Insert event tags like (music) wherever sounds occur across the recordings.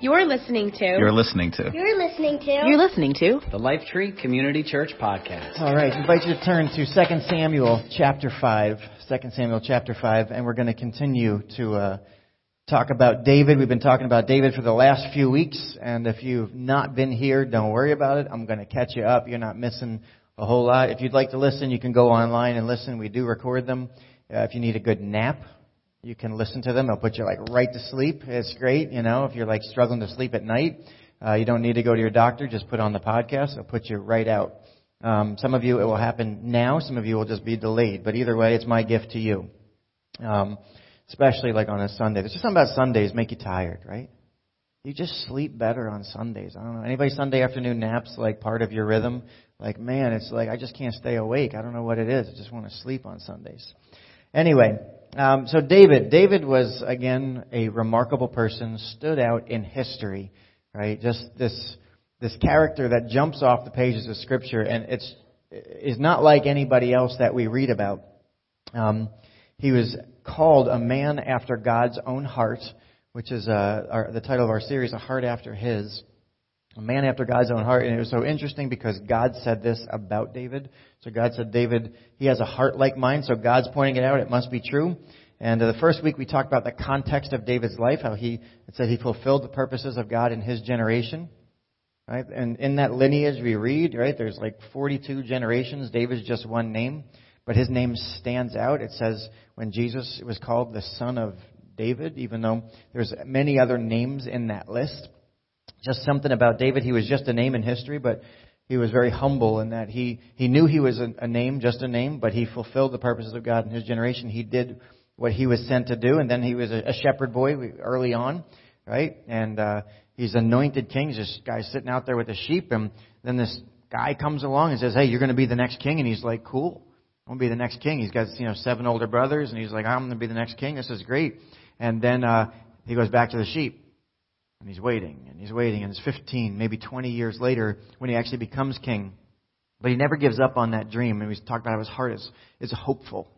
You're listening to. You're listening to. You're listening to. You're listening to. The Lifetree Community Church Podcast. All right, I invite you to turn to 2 Samuel chapter 5. 2 Samuel chapter 5, and we're going to continue to uh, talk about David. We've been talking about David for the last few weeks, and if you've not been here, don't worry about it. I'm going to catch you up. You're not missing a whole lot. If you'd like to listen, you can go online and listen. We do record them. Uh, if you need a good nap, you can listen to them. They'll put you like right to sleep. It's great, you know, if you're like struggling to sleep at night. Uh, you don't need to go to your doctor. Just put on the podcast. It'll put you right out. Um, some of you, it will happen now. Some of you will just be delayed. But either way, it's my gift to you. Um, especially like on a Sunday. There's just something about Sundays make you tired, right? You just sleep better on Sundays. I don't know. Anybody Sunday afternoon naps like part of your rhythm? Like, man, it's like I just can't stay awake. I don't know what it is. I just want to sleep on Sundays. Anyway, um, so David, David was again a remarkable person, stood out in history, right? Just this this character that jumps off the pages of Scripture, and it's is not like anybody else that we read about. Um, he was called a man after God's own heart, which is uh, our, the title of our series, "A Heart After His." A man after God's own heart. And it was so interesting because God said this about David. So God said, David, he has a heart like mine. So God's pointing it out. It must be true. And uh, the first week we talked about the context of David's life, how he, it said he fulfilled the purposes of God in his generation. Right? And in that lineage we read, right, there's like 42 generations. David's just one name. But his name stands out. It says when Jesus was called the son of David, even though there's many other names in that list just something about David. He was just a name in history, but he was very humble in that he, he knew he was a, a name, just a name, but he fulfilled the purposes of God in his generation. He did what he was sent to do, and then he was a, a shepherd boy early on, right? And uh, he's anointed king. This guy sitting out there with the sheep, and then this guy comes along and says, "Hey, you're going to be the next king," and he's like, "Cool." I'm gonna be the next king. He's got you know seven older brothers, and he's like, "I'm gonna be the next king. This is great." And then uh, he goes back to the sheep, and he's waiting, and he's waiting, and it's 15, maybe 20 years later when he actually becomes king. But he never gives up on that dream. And we talked about how his heart is, is hopeful.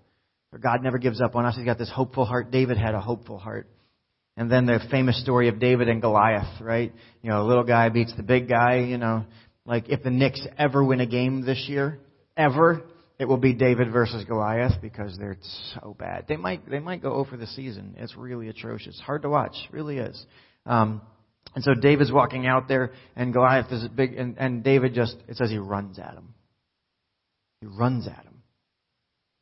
God never gives up on us. He's got this hopeful heart. David had a hopeful heart. And then the famous story of David and Goliath, right? You know, a little guy beats the big guy, you know. Like if the Knicks ever win a game this year, ever, it will be David versus Goliath because they're so bad. They might they might go over the season. It's really atrocious. Hard to watch, really is. Um, and so David's walking out there, and Goliath is big, and, and David just, it says he runs at him. He runs at him.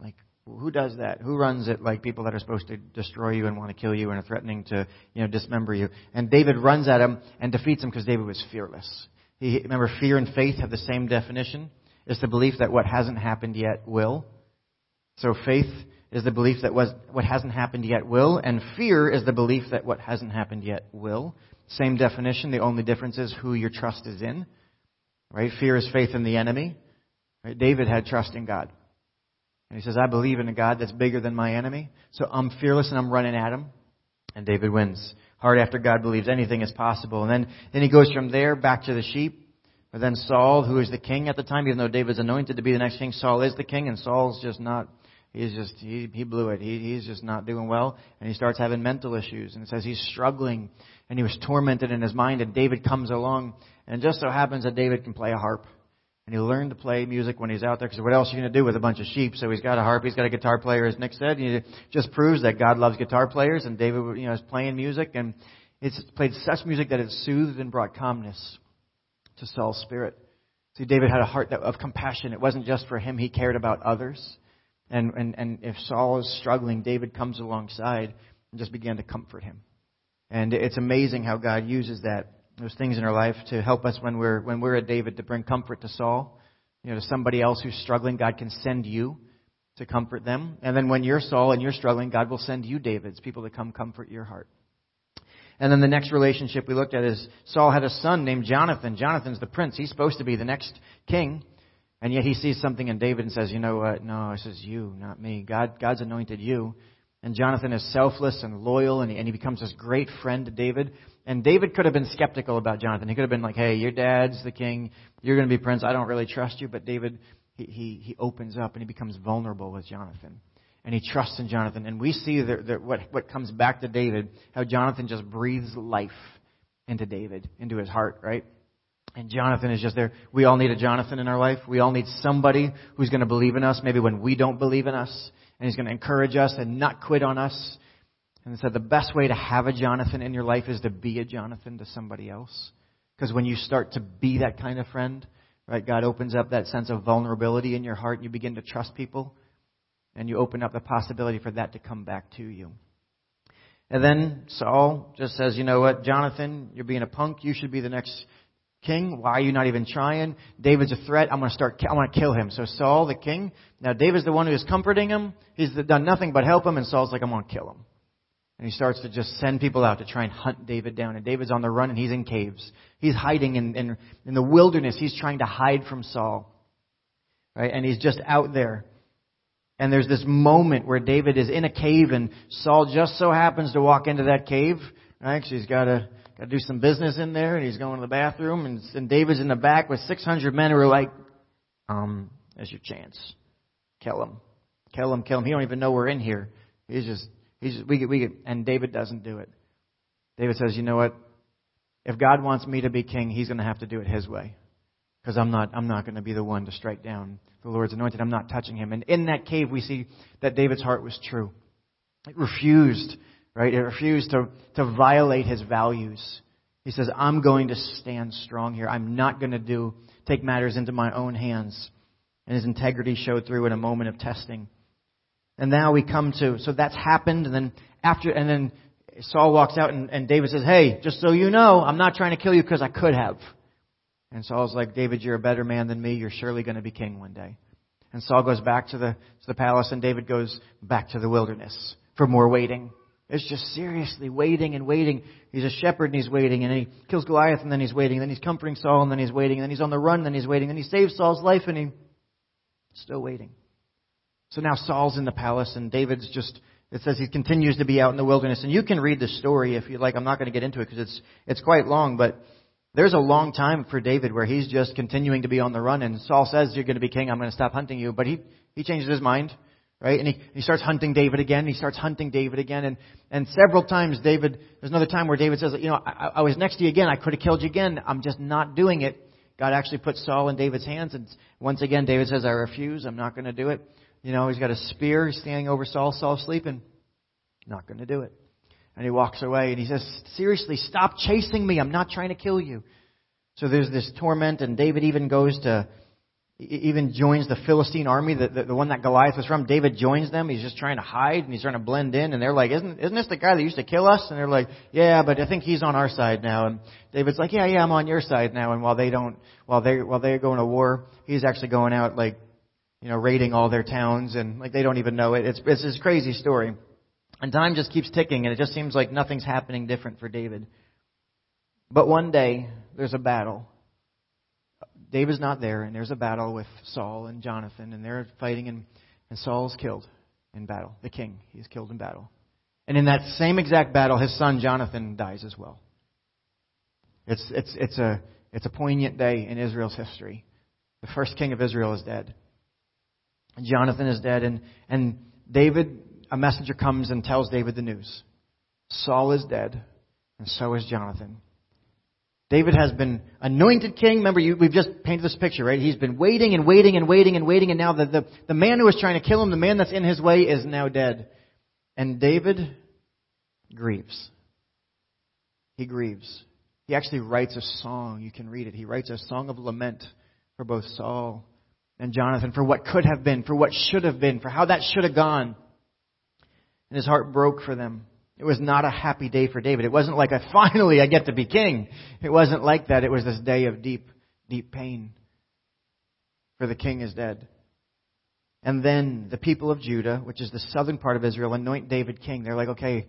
Like, who does that? Who runs it like people that are supposed to destroy you and want to kill you and are threatening to, you know, dismember you? And David runs at him and defeats him because David was fearless. He, remember, fear and faith have the same definition. It's the belief that what hasn't happened yet will. So faith is the belief that was, what hasn't happened yet will, and fear is the belief that what hasn't happened yet will. Same definition. The only difference is who your trust is in. Right? Fear is faith in the enemy. Right? David had trust in God. And he says, I believe in a God that's bigger than my enemy. So I'm fearless and I'm running at him. And David wins. Hard after God believes anything is possible. And then, then he goes from there back to the sheep. But then Saul, who is the king at the time, even though David's anointed to be the next king, Saul is the king, and Saul's just not he's just he he blew it. He he's just not doing well, and he starts having mental issues. And it says he's struggling, and he was tormented in his mind. And David comes along, and just so happens that David can play a harp, and he learned to play music when he's out there. Because what else are you going to do with a bunch of sheep? So he's got a harp, he's got a guitar player, as Nick said. And it just proves that God loves guitar players, and David you know is playing music, and it's played such music that it soothed and brought calmness to Saul's spirit. See, David had a heart of compassion. It wasn't just for him; he cared about others. And, and, and if Saul is struggling, David comes alongside and just began to comfort him. And it's amazing how God uses that, those things in our life to help us when we're, when we're at David to bring comfort to Saul. You know, to somebody else who's struggling, God can send you to comfort them. And then when you're Saul and you're struggling, God will send you Davids, people to come comfort your heart. And then the next relationship we looked at is Saul had a son named Jonathan. Jonathan's the prince. He's supposed to be the next king. And yet he sees something in David and says, you know what? No, it says you, not me. God, God's anointed you. And Jonathan is selfless and loyal, and he, and he becomes this great friend to David. And David could have been skeptical about Jonathan. He could have been like, hey, your dad's the king. You're going to be prince. I don't really trust you. But David, he, he, he opens up and he becomes vulnerable with Jonathan. And he trusts in Jonathan. And we see that, that what, what comes back to David, how Jonathan just breathes life into David, into his heart, right? And Jonathan is just there. We all need a Jonathan in our life. We all need somebody who's going to believe in us, maybe when we don't believe in us, and he's going to encourage us and not quit on us. And said the best way to have a Jonathan in your life is to be a Jonathan to somebody else. Because when you start to be that kind of friend, right, God opens up that sense of vulnerability in your heart and you begin to trust people. And you open up the possibility for that to come back to you. And then Saul just says, you know what, Jonathan, you're being a punk. You should be the next king. Why are you not even trying? David's a threat. I'm going to start, I want to kill him. So Saul, the king, now David's the one who is comforting him. He's done nothing but help him and Saul's like, I'm going to kill him. And he starts to just send people out to try and hunt David down. And David's on the run and he's in caves. He's hiding in, in, in the wilderness. He's trying to hide from Saul. Right? And he's just out there. And there's this moment where David is in a cave and Saul just so happens to walk into that cave. Right? So he's got to, got to do some business in there and he's going to the bathroom and, and David's in the back with 600 men who are like, um, there's your chance. Kill him. Kill him, kill him. He don't even know we're in here. He's just He's just, we get, we get, and David doesn't do it. David says, you know what? If God wants me to be king, he's going to have to do it his way. Because I'm not, I'm not going to be the one to strike down the Lord's anointed. I'm not touching him. And in that cave, we see that David's heart was true. It refused, right? It refused to, to violate his values. He says, I'm going to stand strong here. I'm not going to do, take matters into my own hands. And his integrity showed through in a moment of testing. And now we come to, so that's happened, and then after, and then Saul walks out and, and David says, hey, just so you know, I'm not trying to kill you because I could have. And Saul's like, David, you're a better man than me. You're surely going to be king one day. And Saul goes back to the, to the palace and David goes back to the wilderness for more waiting. It's just seriously waiting and waiting. He's a shepherd and he's waiting and he kills Goliath and then he's waiting and then he's comforting Saul and then he's waiting and then he's on the run and then he's waiting and he saves Saul's life and he still waiting. So now Saul's in the palace and David's just, it says he continues to be out in the wilderness. And you can read the story if you like. I'm not going to get into it because it's, it's quite long, but there's a long time for David where he's just continuing to be on the run and Saul says, you're going to be king. I'm going to stop hunting you. But he, he changes his mind. Right? And he, he starts hunting David again. He starts hunting David again. And, and several times David, there's another time where David says, you know, I, I was next to you again. I could have killed you again. I'm just not doing it. God actually put Saul in David's hands. And once again, David says, I refuse. I'm not going to do it. You know, he's got a spear. He's standing over Saul. Saul's sleeping. Not going to do it. And he walks away and he says, Seriously, stop chasing me. I'm not trying to kill you. So there's this torment, and David even goes to, even joins the Philistine army, the, the, the one that Goliath was from. David joins them. He's just trying to hide and he's trying to blend in. And they're like, isn't, isn't this the guy that used to kill us? And they're like, yeah, but I think he's on our side now. And David's like, yeah, yeah, I'm on your side now. And while they don't, while they, while they're going to war, he's actually going out like you know, raiding all their towns and like they don't even know it. It's, it's this crazy story. And time just keeps ticking and it just seems like nothing's happening different for David. But one day, there's a battle. David's not there and there's a battle with Saul and Jonathan and they're fighting and, and Saul's killed in battle. The king, he's killed in battle. And in that same exact battle, his son Jonathan dies as well. It's, it's, it's, a, it's a poignant day in Israel's history. The first king of Israel is dead. Jonathan is dead, and, and David, a messenger comes and tells David the news. Saul is dead, and so is Jonathan. David has been anointed king. Remember, you, we've just painted this picture, right? He's been waiting and waiting and waiting and waiting, and now the, the, the man who was trying to kill him, the man that's in his way, is now dead. And David grieves. He grieves. He actually writes a song. You can read it. He writes a song of lament for both Saul and Jonathan for what could have been, for what should have been, for how that should have gone. And his heart broke for them. It was not a happy day for David. It wasn't like, a, finally I get to be king. It wasn't like that. It was this day of deep, deep pain. For the king is dead. And then the people of Judah, which is the southern part of Israel, anoint David king. They're like, okay,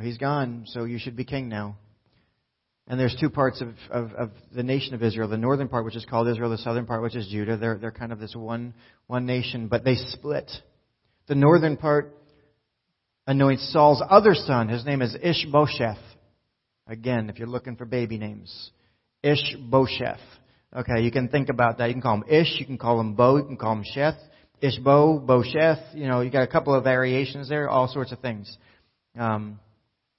he's gone, so you should be king now. And there's two parts of, of, of, the nation of Israel. The northern part, which is called Israel, the southern part, which is Judah. They're, they're kind of this one, one nation, but they split. The northern part anoints Saul's other son. His name is Ishbosheth. Again, if you're looking for baby names. Ishbosheth. Okay, you can think about that. You can call him Ish, you can call him Bo, you can call him Sheth. Ishbo, Bosheth, you know, you got a couple of variations there, all sorts of things. Um,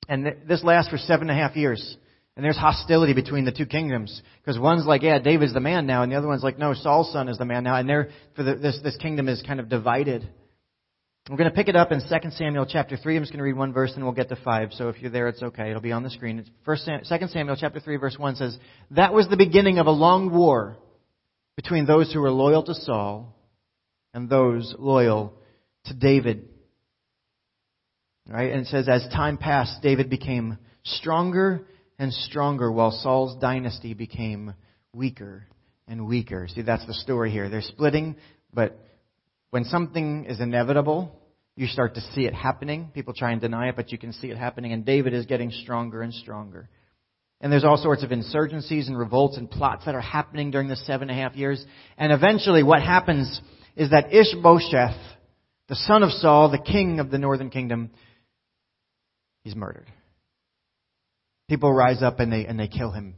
and th- this lasts for seven and a half years. And there's hostility between the two kingdoms. Because one's like, yeah, David's the man now, and the other one's like, no, Saul's son is the man now. And they're, for the, this, this kingdom is kind of divided. We're going to pick it up in 2 Samuel chapter 3. I'm just going to read one verse and we'll get to 5. So if you're there, it's okay. It'll be on the screen. It's first, 2 Samuel chapter 3 verse 1 says, That was the beginning of a long war between those who were loyal to Saul and those loyal to David. Right? And it says, as time passed, David became stronger and stronger while Saul's dynasty became weaker and weaker. See, that's the story here. They're splitting, but when something is inevitable, you start to see it happening. People try and deny it, but you can see it happening. And David is getting stronger and stronger. And there's all sorts of insurgencies and revolts and plots that are happening during the seven and a half years. And eventually what happens is that Ishbosheth, the son of Saul, the king of the northern kingdom, he's murdered. People rise up and they, and they kill him.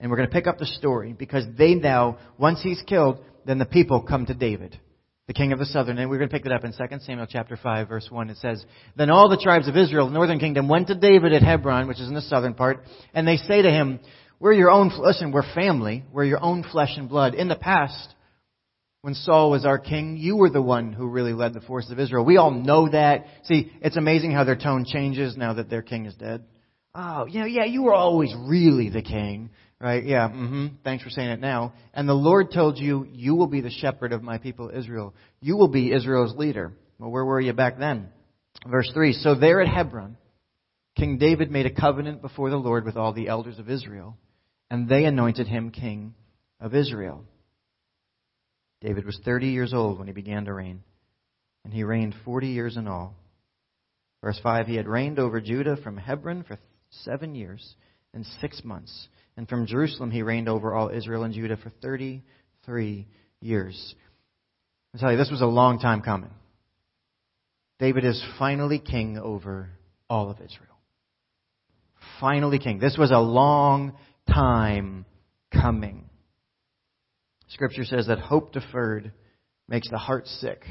And we're going to pick up the story because they now, once he's killed, then the people come to David the king of the southern, and we're going to pick that up in 2 Samuel chapter 5, verse 1. It says, Then all the tribes of Israel, the northern kingdom, went to David at Hebron, which is in the southern part, and they say to him, We're your own, listen, we're family, we're your own flesh and blood. In the past, when Saul was our king, you were the one who really led the forces of Israel. We all know that. See, it's amazing how their tone changes now that their king is dead. Oh, you know, yeah, you were always really the king. Right? Yeah. Mm-hmm. Thanks for saying it now. And the Lord told you, you will be the shepherd of my people Israel. You will be Israel's leader. Well, where were you back then? Verse 3. So there at Hebron, King David made a covenant before the Lord with all the elders of Israel, and they anointed him king of Israel. David was 30 years old when he began to reign, and he reigned 40 years in all. Verse 5 He had reigned over Judah from Hebron for seven years and six months and from Jerusalem he reigned over all Israel and Judah for 33 years. I tell you, this was a long time coming. David is finally king over all of Israel. Finally king. This was a long time coming. Scripture says that hope deferred makes the heart sick.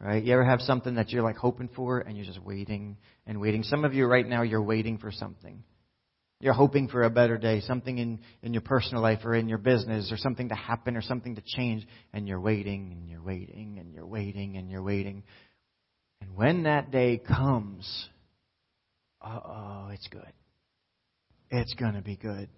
Right? You ever have something that you're like hoping for and you're just waiting and waiting? Some of you right now, you're waiting for something. You're hoping for a better day, something in, in your personal life or in your business or something to happen or something to change, and you're waiting and you're waiting and you're waiting and you're waiting. And when that day comes, uh oh, it's good. It's gonna be good.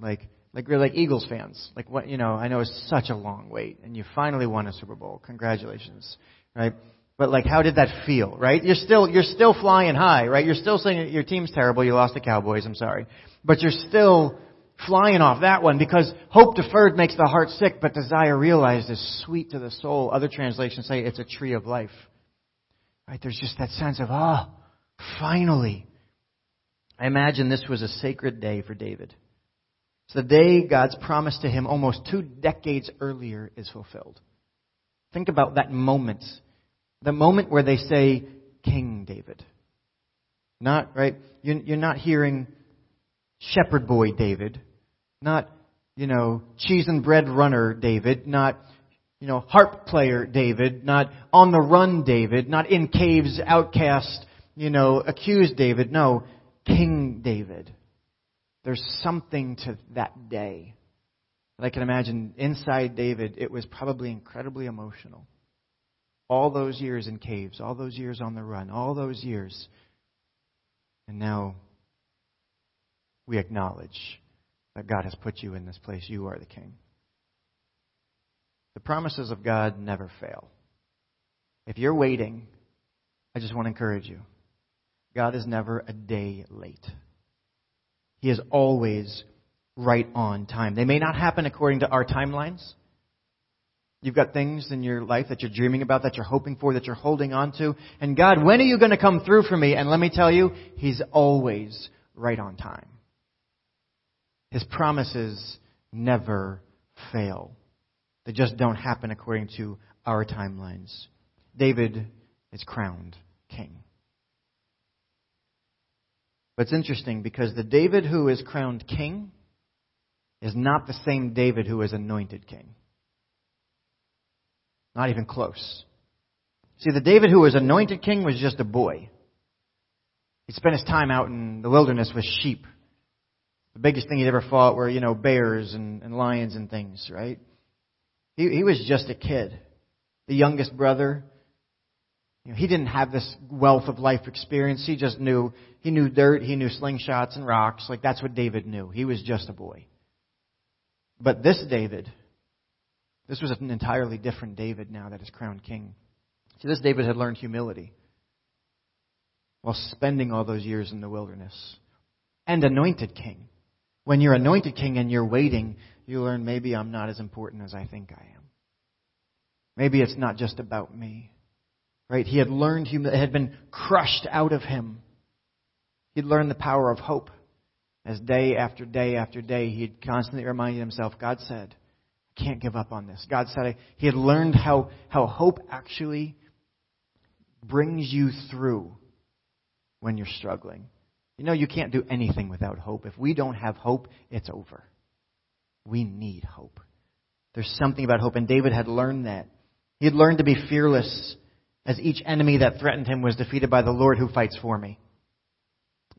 Like like we're like Eagles fans. Like what you know, I know it's such a long wait, and you finally won a Super Bowl. Congratulations. Right? But like, how did that feel, right? You're still, you're still flying high, right? You're still saying your team's terrible, you lost the Cowboys, I'm sorry. But you're still flying off that one because hope deferred makes the heart sick, but desire realized is sweet to the soul. Other translations say it's a tree of life. Right? There's just that sense of, ah, oh, finally. I imagine this was a sacred day for David. It's the day God's promise to him almost two decades earlier is fulfilled. Think about that moment the moment where they say King David. Not, right? You're not hearing shepherd boy David. Not, you know, cheese and bread runner David. Not, you know, harp player David. Not on the run David. Not in caves outcast, you know, accused David. No, King David. There's something to that day. I can imagine inside David, it was probably incredibly emotional all those years in caves, all those years on the run, all those years. And now we acknowledge that God has put you in this place. You are the king. The promises of God never fail. If you're waiting, I just want to encourage you. God is never a day late. He is always right on time. They may not happen according to our timelines. You've got things in your life that you're dreaming about, that you're hoping for, that you're holding on to. And God, when are you going to come through for me? And let me tell you, He's always right on time. His promises never fail. They just don't happen according to our timelines. David is crowned king. But it's interesting because the David who is crowned king is not the same David who is anointed king. Not even close. See, the David who was anointed king was just a boy. He spent his time out in the wilderness with sheep. The biggest thing he'd ever fought were, you know, bears and, and lions and things, right? He, he was just a kid. The youngest brother. You know, he didn't have this wealth of life experience. He just knew, he knew dirt, he knew slingshots and rocks. Like that's what David knew. He was just a boy. But this David, this was an entirely different David now that is crowned king. See, this David had learned humility while spending all those years in the wilderness and anointed king. When you're anointed king and you're waiting, you learn maybe I'm not as important as I think I am. Maybe it's not just about me. Right? He had learned humility, it had been crushed out of him. He'd learned the power of hope. As day after day after day, he'd constantly reminded himself, God said, can't give up on this. God said, he had learned how, how hope actually brings you through when you're struggling. You know, you can't do anything without hope. If we don't have hope, it's over. We need hope. There's something about hope, and David had learned that. He had learned to be fearless as each enemy that threatened him was defeated by the Lord who fights for me.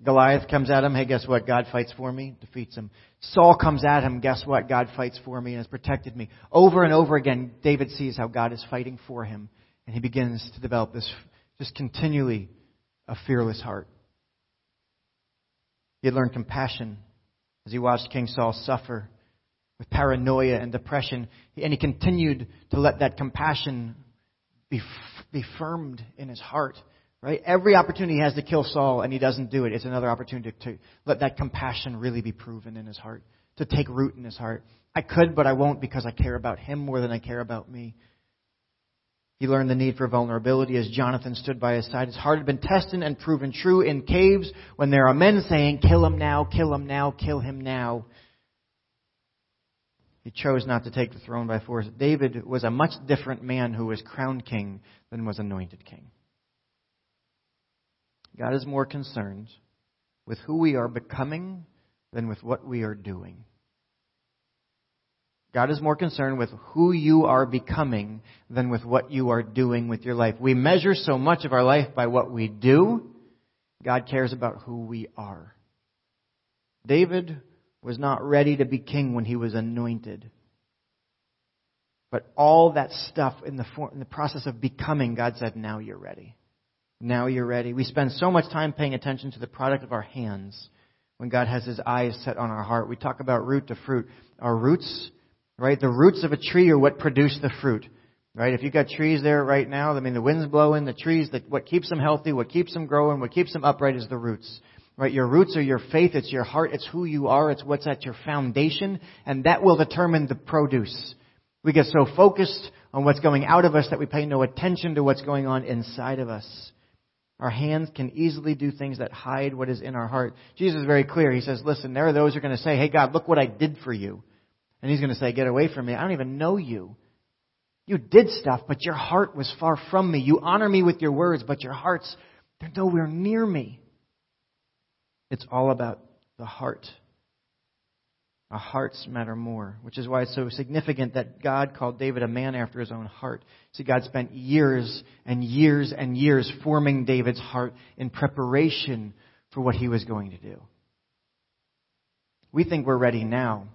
Goliath comes at him, hey, guess what? God fights for me, defeats him. Saul comes at him, guess what? God fights for me and has protected me. Over and over again, David sees how God is fighting for him, and he begins to develop this just continually a fearless heart. He had learned compassion as he watched King Saul suffer with paranoia and depression, and he continued to let that compassion be, be firmed in his heart. Right? Every opportunity he has to kill Saul and he doesn't do it, it's another opportunity to, let that compassion really be proven in his heart, to take root in his heart. I could, but I won't because I care about him more than I care about me. He learned the need for vulnerability as Jonathan stood by his side. His heart had been tested and proven true in caves when there are men saying, kill him now, kill him now, kill him now. He chose not to take the throne by force. David was a much different man who was crowned king than was anointed king. God is more concerned with who we are becoming than with what we are doing. God is more concerned with who you are becoming than with what you are doing with your life. We measure so much of our life by what we do. God cares about who we are. David was not ready to be king when he was anointed. But all that stuff in the, in the process of becoming, God said, now you're ready. Now you're ready. We spend so much time paying attention to the product of our hands when God has his eyes set on our heart. We talk about root to fruit. Our roots Right? The roots of a tree are what produce the fruit. Right? If you've got trees there right now, I mean, the wind's blowing, the trees, that what keeps them healthy, what keeps them growing, what keeps them upright is the roots. Right? Your roots are your faith, it's your heart, it's who you are, it's what's at your foundation, and that will determine the produce. We get so focused on what's going out of us that we pay no attention to what's going on inside of us. Our hands can easily do things that hide what is in our heart. Jesus is very clear. He says, listen, there are those who are going to say, hey God, look what I did for you. And he's going to say, Get away from me. I don't even know you. You did stuff, but your heart was far from me. You honor me with your words, but your hearts, they're nowhere near me. It's all about the heart. Our hearts matter more, which is why it's so significant that God called David a man after his own heart. See, God spent years and years and years forming David's heart in preparation for what he was going to do. We think we're ready now,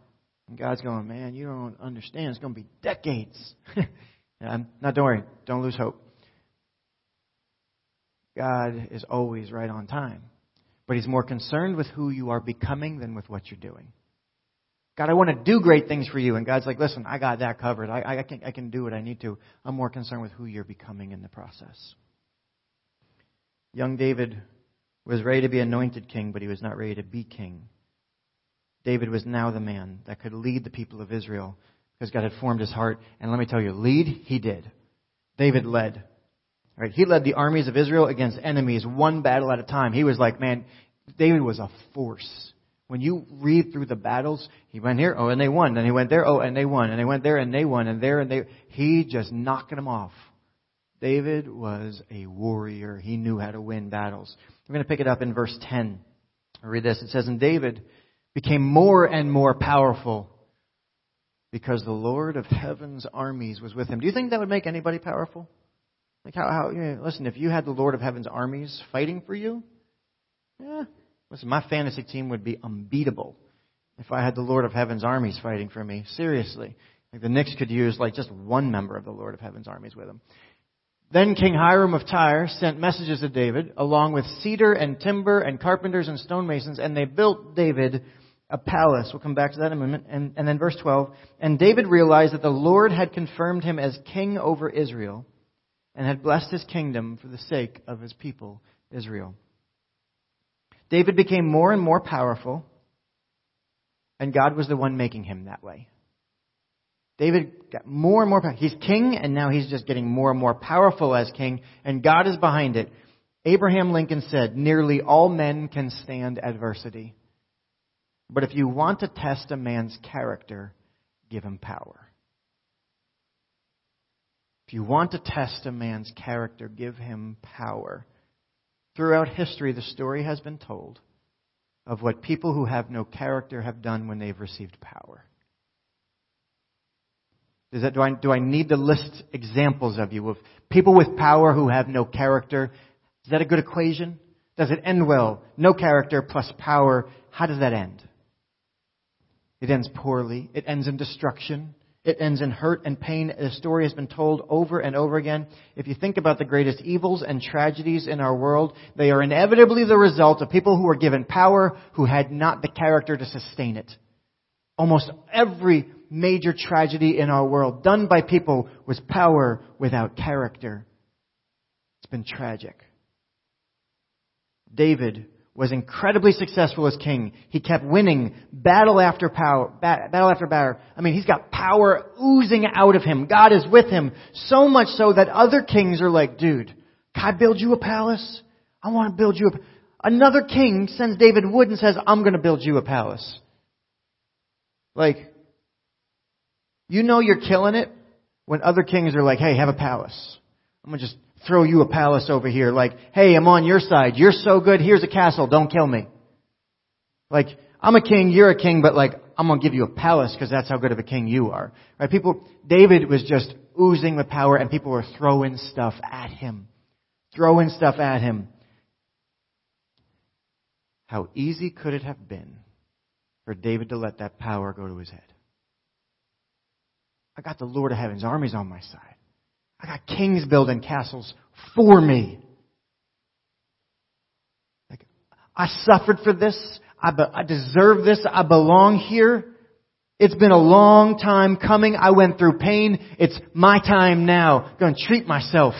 and God's going, man, you don't understand. It's going to be decades. (laughs) now, don't worry. Don't lose hope. God is always right on time. But He's more concerned with who you are becoming than with what you're doing. God, I want to do great things for you. And God's like, listen, I got that covered. I, I, can, I can do what I need to. I'm more concerned with who you're becoming in the process. Young David was ready to be anointed king, but he was not ready to be king. David was now the man that could lead the people of Israel because God had formed his heart. And let me tell you, lead, he did. David led. Right? He led the armies of Israel against enemies one battle at a time. He was like, man, David was a force. When you read through the battles, he went here, oh, and they won. Then he went there, oh, and they won. And they went there, and they won. And there, and they, he just knocking them off. David was a warrior. He knew how to win battles. We're going to pick it up in verse 10. i read this. It says, And David became more and more powerful because the Lord of heaven's armies was with him. Do you think that would make anybody powerful? Like how, how you know, listen, if you had the Lord of heaven's armies fighting for you, yeah, listen, my fantasy team would be unbeatable if I had the Lord of Heaven's armies fighting for me. Seriously. Like the Knicks could use like just one member of the Lord of Heaven's armies with them. Then King Hiram of Tyre sent messages to David, along with cedar and timber and carpenters and stonemasons, and they built David a palace. We'll come back to that in a moment. And, and then verse 12. And David realized that the Lord had confirmed him as king over Israel and had blessed his kingdom for the sake of his people, Israel. David became more and more powerful, and God was the one making him that way. David got more and more powerful. He's king, and now he's just getting more and more powerful as king, and God is behind it. Abraham Lincoln said, Nearly all men can stand adversity. But if you want to test a man's character, give him power. If you want to test a man's character, give him power. Throughout history, the story has been told of what people who have no character have done when they've received power. That, do, I, do I need to list examples of you of people with power who have no character? Is that a good equation? Does it end well? No character plus power. How does that end? It ends poorly. It ends in destruction. It ends in hurt and pain. The story has been told over and over again. If you think about the greatest evils and tragedies in our world, they are inevitably the result of people who were given power who had not the character to sustain it. Almost every major tragedy in our world done by people was power without character. It's been tragic. David was incredibly successful as king. He kept winning battle after power, battle after battle. I mean, he's got power oozing out of him. God is with him. So much so that other kings are like, dude, can I build you a palace? I want to build you a, another king sends David wood and says, I'm going to build you a palace. Like, you know you're killing it when other kings are like, hey, have a palace. I'm going to just throw you a palace over here. Like, hey, I'm on your side. You're so good. Here's a castle. Don't kill me. Like, I'm a king. You're a king, but like, I'm going to give you a palace because that's how good of a king you are. Right? People, David was just oozing with power and people were throwing stuff at him. Throwing stuff at him. How easy could it have been for David to let that power go to his head? I got the Lord of Heaven's armies on my side. I got kings building castles for me. Like, I suffered for this. I, be, I deserve this. I belong here. It's been a long time coming. I went through pain. It's my time now. I'm going to treat myself.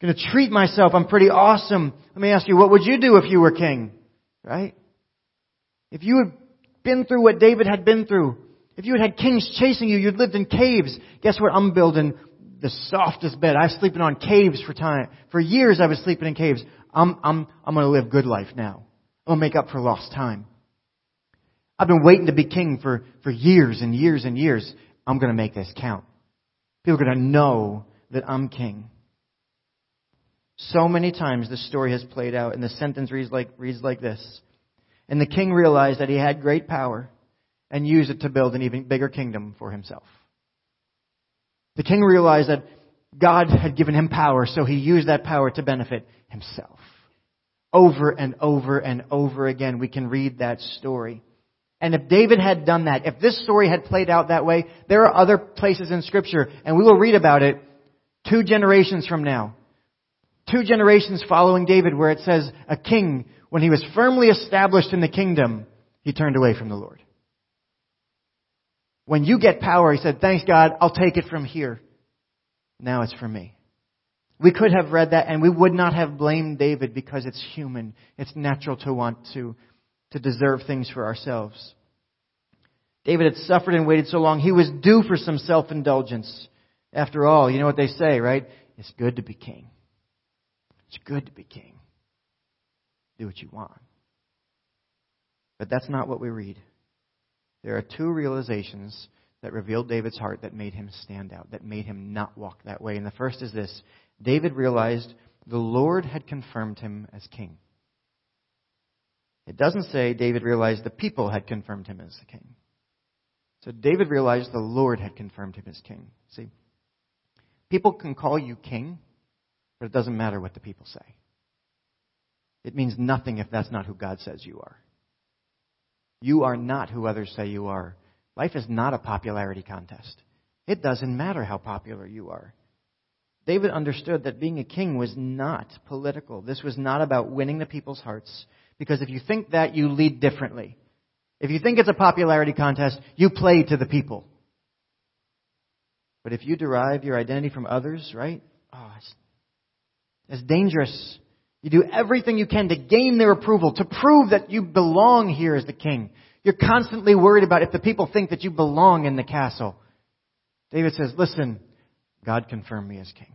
I'm going to treat myself. I'm pretty awesome. Let me ask you, what would you do if you were king? Right? If you had been through what David had been through, if you had had kings chasing you, you'd lived in caves. Guess what? I'm building the softest bed. I was sleeping on caves for time. For years I was sleeping in caves. I'm, I'm, I'm going to live good life now. I'm going to make up for lost time. I've been waiting to be king for, for years and years and years. I'm going to make this count. People are going to know that I'm king. So many times this story has played out, and the sentence reads like, reads like this. And the king realized that he had great power and used it to build an even bigger kingdom for himself. The king realized that God had given him power, so he used that power to benefit himself. Over and over and over again, we can read that story. And if David had done that, if this story had played out that way, there are other places in scripture, and we will read about it two generations from now. Two generations following David where it says a king, when he was firmly established in the kingdom, he turned away from the Lord. When you get power, he said, thanks God, I'll take it from here. Now it's for me. We could have read that and we would not have blamed David because it's human. It's natural to want to, to deserve things for ourselves. David had suffered and waited so long, he was due for some self-indulgence. After all, you know what they say, right? It's good to be king. It's good to be king. Do what you want. But that's not what we read. There are two realizations that revealed David's heart that made him stand out, that made him not walk that way. And the first is this David realized the Lord had confirmed him as king. It doesn't say David realized the people had confirmed him as the king. So David realized the Lord had confirmed him as king. See, people can call you king, but it doesn't matter what the people say. It means nothing if that's not who God says you are. You are not who others say you are. Life is not a popularity contest. It doesn't matter how popular you are. David understood that being a king was not political. This was not about winning the people's hearts. Because if you think that, you lead differently. If you think it's a popularity contest, you play to the people. But if you derive your identity from others, right? Oh, it's, it's dangerous. You do everything you can to gain their approval, to prove that you belong here as the king. You're constantly worried about if the people think that you belong in the castle. David says, listen, God confirmed me as king.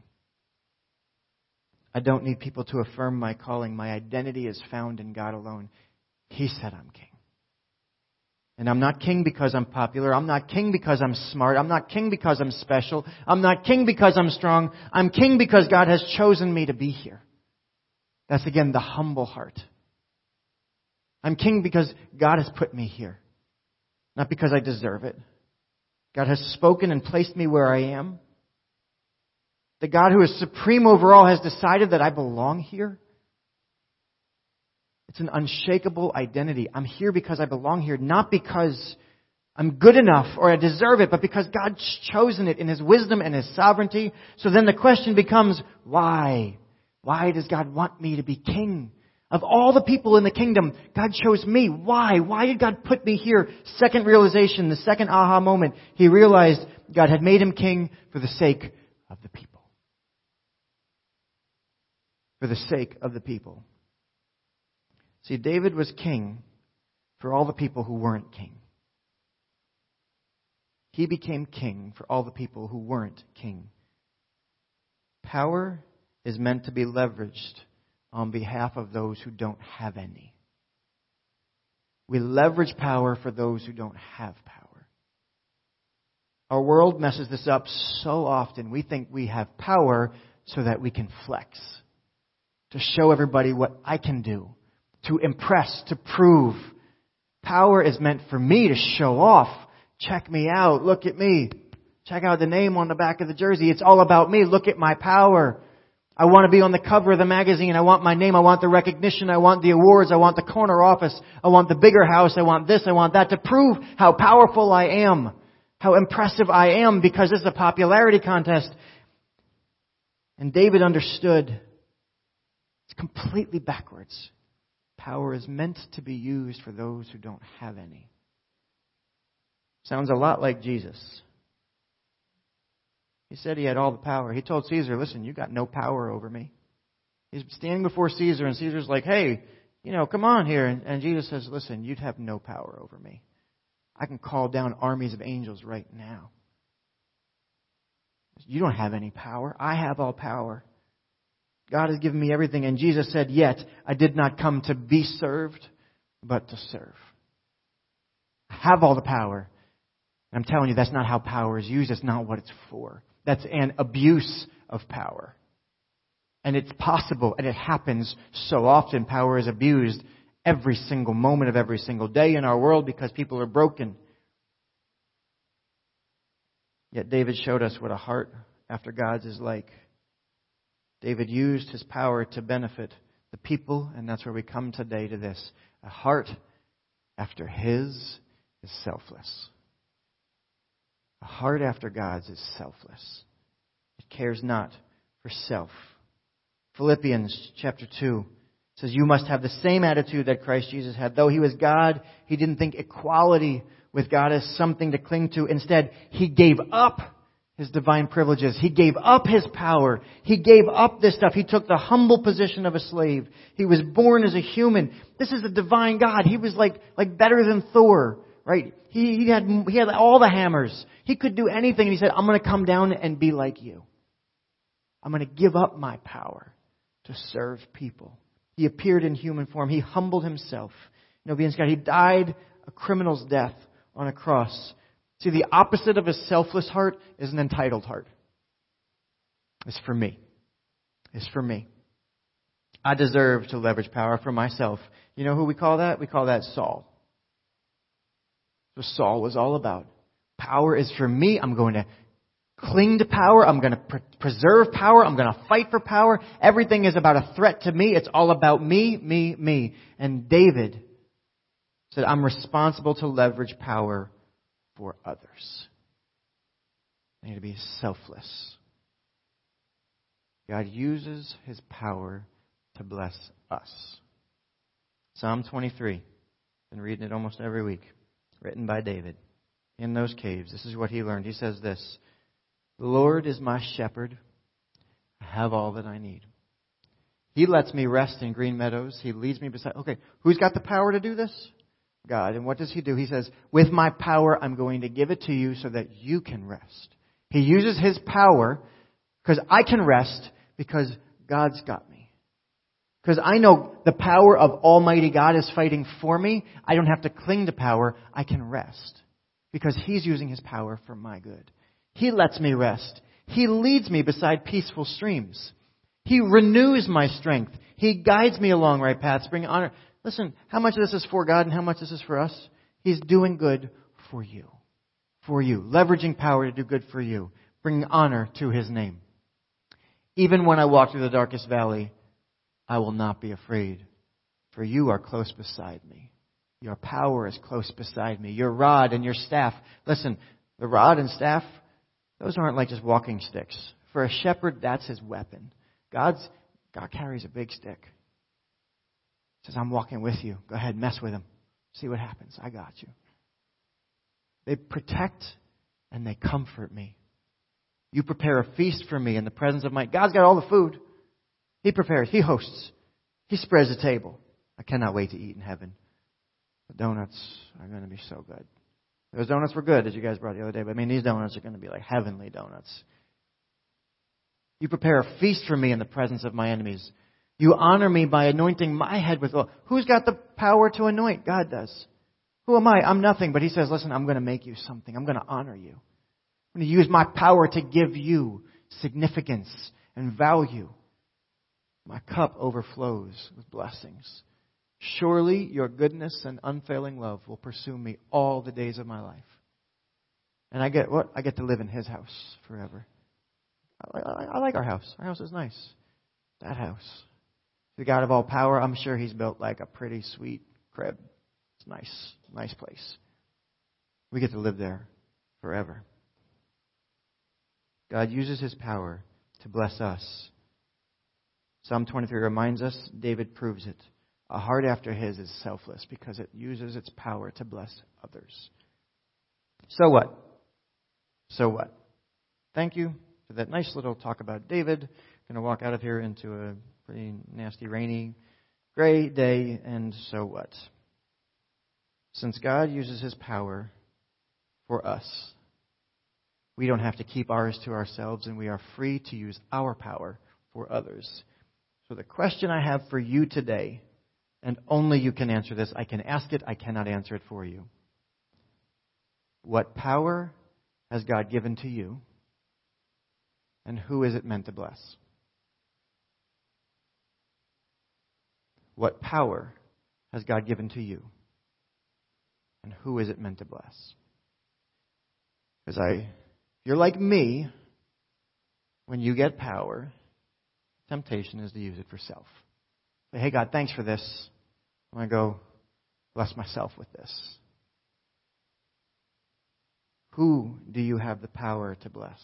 I don't need people to affirm my calling. My identity is found in God alone. He said I'm king. And I'm not king because I'm popular. I'm not king because I'm smart. I'm not king because I'm special. I'm not king because I'm strong. I'm king because God has chosen me to be here. That's again the humble heart. I'm king because God has put me here, not because I deserve it. God has spoken and placed me where I am. The God who is supreme over all has decided that I belong here. It's an unshakable identity. I'm here because I belong here, not because I'm good enough or I deserve it, but because God's chosen it in His wisdom and His sovereignty. So then the question becomes, why? Why does God want me to be king? Of all the people in the kingdom, God chose me. Why? Why did God put me here? Second realization, the second aha moment, he realized God had made him king for the sake of the people. For the sake of the people. See, David was king for all the people who weren't king. He became king for all the people who weren't king. Power is meant to be leveraged on behalf of those who don't have any. We leverage power for those who don't have power. Our world messes this up so often. We think we have power so that we can flex, to show everybody what I can do, to impress, to prove. Power is meant for me to show off. Check me out. Look at me. Check out the name on the back of the jersey. It's all about me. Look at my power. I want to be on the cover of the magazine. I want my name. I want the recognition. I want the awards. I want the corner office. I want the bigger house. I want this. I want that to prove how powerful I am, how impressive I am because this is a popularity contest. And David understood it's completely backwards. Power is meant to be used for those who don't have any. Sounds a lot like Jesus. He said he had all the power. He told Caesar, listen, you got no power over me. He's standing before Caesar, and Caesar's like, hey, you know, come on here. And, and Jesus says, listen, you'd have no power over me. I can call down armies of angels right now. You don't have any power. I have all power. God has given me everything. And Jesus said, Yet I did not come to be served, but to serve. I have all the power. And I'm telling you, that's not how power is used. That's not what it's for. That's an abuse of power. And it's possible, and it happens so often. Power is abused every single moment of every single day in our world because people are broken. Yet David showed us what a heart after God's is like. David used his power to benefit the people, and that's where we come today to this. A heart after his is selfless. A heart after God's is selfless. It cares not for self. Philippians chapter 2 says, You must have the same attitude that Christ Jesus had. Though he was God, he didn't think equality with God as something to cling to. Instead, he gave up his divine privileges. He gave up his power. He gave up this stuff. He took the humble position of a slave. He was born as a human. This is a divine God. He was like, like better than Thor right? He, he had he had all the hammers. He could do anything. And he said, "I'm going to come down and be like you. I'm going to give up my power to serve people." He appeared in human form. He humbled himself. Know, being God, he died a criminal's death on a cross. See, the opposite of a selfless heart is an entitled heart. It's for me. It's for me. I deserve to leverage power for myself. You know who we call that? We call that Saul what Saul was all about. Power is for me. I'm going to cling to power. I'm going to pre- preserve power. I'm going to fight for power. Everything is about a threat to me. It's all about me, me, me. And David said, I'm responsible to leverage power for others. I need to be selfless. God uses his power to bless us. Psalm 23. Been reading it almost every week. Written by David. In those caves. This is what he learned. He says this The Lord is my shepherd. I have all that I need. He lets me rest in green meadows. He leads me beside. Okay, who's got the power to do this? God. And what does he do? He says, With my power, I'm going to give it to you so that you can rest. He uses his power because I can rest because God's got me. Because I know the power of Almighty God is fighting for me. I don't have to cling to power. I can rest. Because He's using His power for my good. He lets me rest. He leads me beside peaceful streams. He renews my strength. He guides me along right paths, bringing honor. Listen, how much of this is for God and how much this is for us? He's doing good for you. For you. Leveraging power to do good for you. Bringing honor to His name. Even when I walk through the darkest valley, I will not be afraid, for you are close beside me. Your power is close beside me. Your rod and your staff. Listen, the rod and staff, those aren't like just walking sticks. For a shepherd, that's his weapon. God's, God carries a big stick. He says, I'm walking with you. Go ahead, mess with him. See what happens. I got you. They protect and they comfort me. You prepare a feast for me in the presence of my. God's got all the food. He prepares. He hosts. He spreads the table. I cannot wait to eat in heaven. The donuts are going to be so good. Those donuts were good, as you guys brought the other day, but I mean, these donuts are going to be like heavenly donuts. You prepare a feast for me in the presence of my enemies. You honor me by anointing my head with oil. Who's got the power to anoint? God does. Who am I? I'm nothing, but He says, listen, I'm going to make you something. I'm going to honor you. I'm going to use my power to give you significance and value. My cup overflows with blessings. Surely your goodness and unfailing love will pursue me all the days of my life. And I get what? I get to live in his house forever. I, I, I like our house. Our house is nice. That house. The God of all power, I'm sure he's built like a pretty sweet crib. It's nice. Nice place. We get to live there forever. God uses his power to bless us. Psalm 23 reminds us, David proves it. A heart after his is selfless because it uses its power to bless others. So what? So what? Thank you for that nice little talk about David. I'm Going to walk out of here into a pretty nasty, rainy, gray day, and so what? Since God uses his power for us, we don't have to keep ours to ourselves, and we are free to use our power for others. So, the question I have for you today, and only you can answer this, I can ask it, I cannot answer it for you. What power has God given to you, and who is it meant to bless? What power has God given to you, and who is it meant to bless? Because I you're like me, when you get power, temptation is to use it for self. Say, hey, God, thanks for this. I'm going to go bless myself with this. Who do you have the power to bless?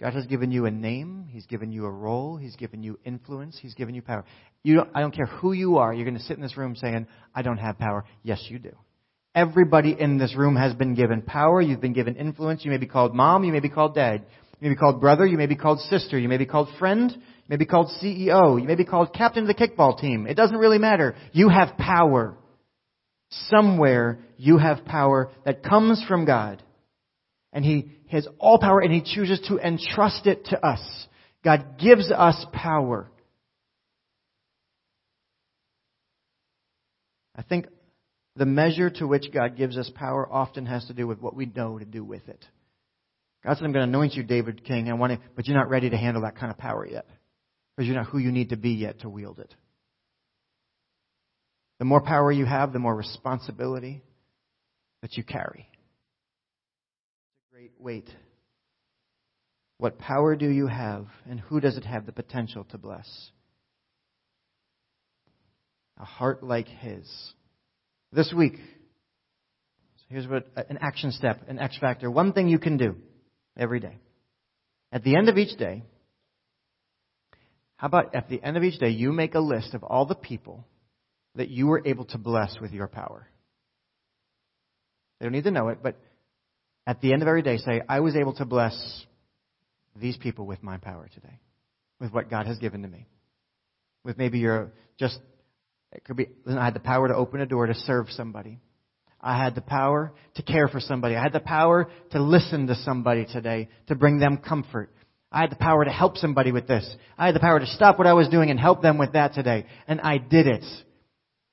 God has given you a name. He's given you a role. He's given you influence. He's given you power. You don't, I don't care who you are. You're going to sit in this room saying, I don't have power. Yes, you do. Everybody in this room has been given power. You've been given influence. You may be called mom. You may be called dad. You may be called brother. You may be called sister. You may be called friend. You may be called CEO. You may be called captain of the kickball team. It doesn't really matter. You have power. Somewhere you have power that comes from God. And He has all power and He chooses to entrust it to us. God gives us power. I think the measure to which God gives us power often has to do with what we know to do with it. God said, I'm going to anoint you, David King, I want to, but you're not ready to handle that kind of power yet. Because you're not who you need to be yet to wield it. The more power you have, the more responsibility that you carry. Great weight. What power do you have, and who does it have the potential to bless? A heart like his This week, here's what an action step, an X factor. One thing you can do every day. At the end of each day, how about at the end of each day, you make a list of all the people that you were able to bless with your power? They don't need to know it, but at the end of every day, say, I was able to bless these people with my power today, with what God has given to me. With maybe you're just, it could be, I had the power to open a door to serve somebody. I had the power to care for somebody. I had the power to listen to somebody today, to bring them comfort. I had the power to help somebody with this. I had the power to stop what I was doing and help them with that today. And I did it.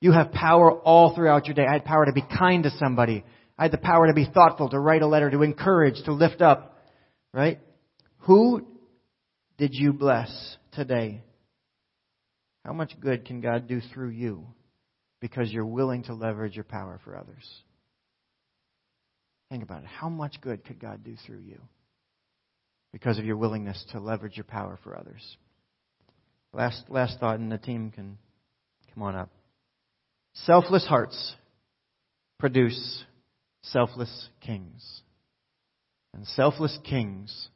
You have power all throughout your day. I had power to be kind to somebody. I had the power to be thoughtful, to write a letter, to encourage, to lift up. Right? Who did you bless today? How much good can God do through you because you're willing to leverage your power for others? Think about it. How much good could God do through you because of your willingness to leverage your power for others? Last, last thought, and the team can come on up. Selfless hearts produce selfless kings. And selfless kings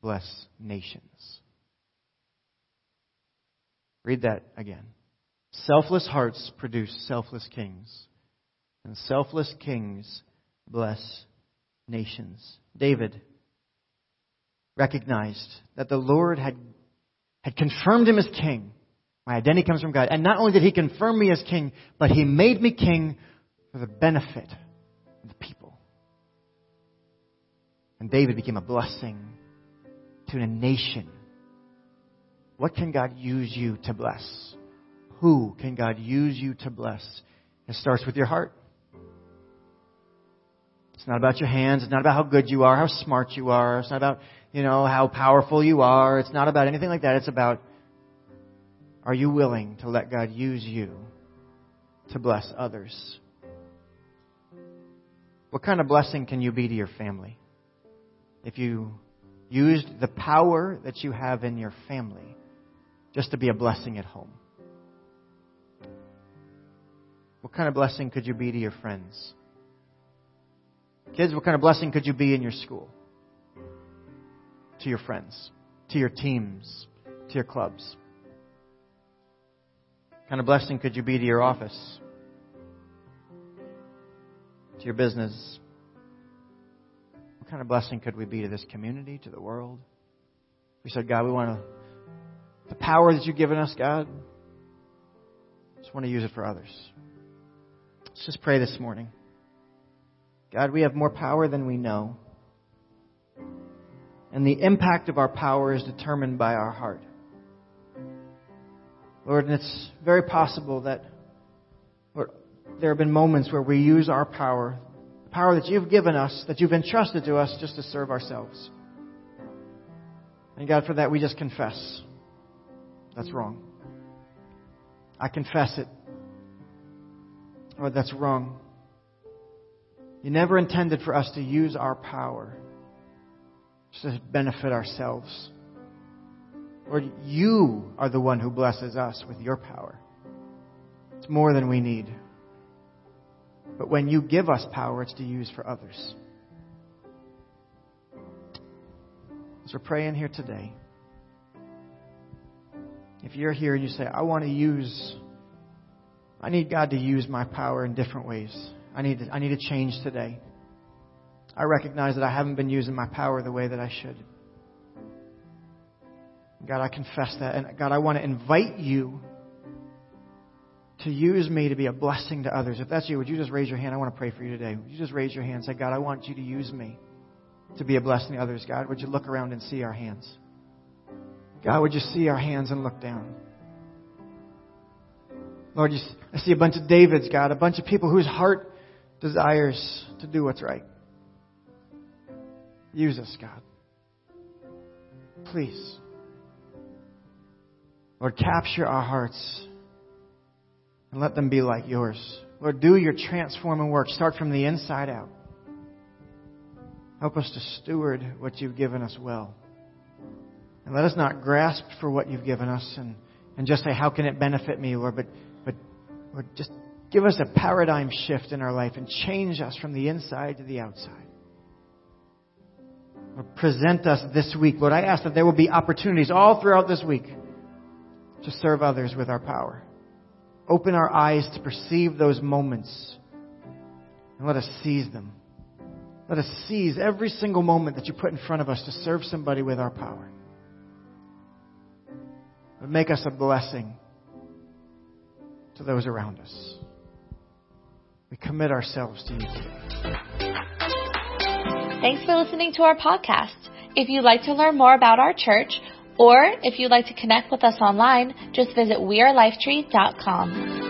bless nations. Read that again. Selfless hearts produce selfless kings, and selfless kings bless nations. David recognized that the Lord had, had confirmed him as king. My identity comes from God. And not only did he confirm me as king, but he made me king for the benefit of the people. And David became a blessing to a nation. What can God use you to bless? Who can God use you to bless? It starts with your heart. It's not about your hands. It's not about how good you are, how smart you are. It's not about, you know, how powerful you are. It's not about anything like that. It's about are you willing to let God use you to bless others? What kind of blessing can you be to your family? If you used the power that you have in your family just to be a blessing at home? What kind of blessing could you be to your friends? Kids, what kind of blessing could you be in your school? To your friends, to your teams, to your clubs? What kind of blessing could you be to your office? To your business? What kind of blessing could we be to this community, to the world? We said, God, we want to, the power that you've given us, God, just want to use it for others. Let's just pray this morning. God, we have more power than we know. And the impact of our power is determined by our heart. Lord, and it's very possible that Lord, there have been moments where we use our power the power that you've given us, that you've entrusted to us just to serve ourselves. And God, for that we just confess. That's wrong. I confess it. Lord, that's wrong. You never intended for us to use our power to benefit ourselves. Lord, you are the one who blesses us with your power. It's more than we need. But when you give us power, it's to use for others. As we're praying here today, if you're here and you say, I want to use, I need God to use my power in different ways. I need to, I need to change today. I recognize that I haven't been using my power the way that I should. God, I confess that. And God, I want to invite you to use me to be a blessing to others. If that's you, would you just raise your hand? I want to pray for you today. Would you just raise your hand and say, God, I want you to use me to be a blessing to others. God, would you look around and see our hands? God, would you see our hands and look down? Lord, I see a bunch of Davids, God, a bunch of people whose heart desires to do what's right. Use us, God. Please. Lord, capture our hearts and let them be like yours. Lord, do your transforming work. Start from the inside out. Help us to steward what you've given us well. And let us not grasp for what you've given us and, and just say, how can it benefit me, Lord? But Lord, just Give us a paradigm shift in our life and change us from the inside to the outside. Lord, present us this week. Lord, I ask that there will be opportunities all throughout this week to serve others with our power. Open our eyes to perceive those moments and let us seize them. Let us seize every single moment that you put in front of us to serve somebody with our power. But make us a blessing to those around us. We commit ourselves to you. Thanks for listening to our podcast. If you'd like to learn more about our church, or if you'd like to connect with us online, just visit wearelifetree.com.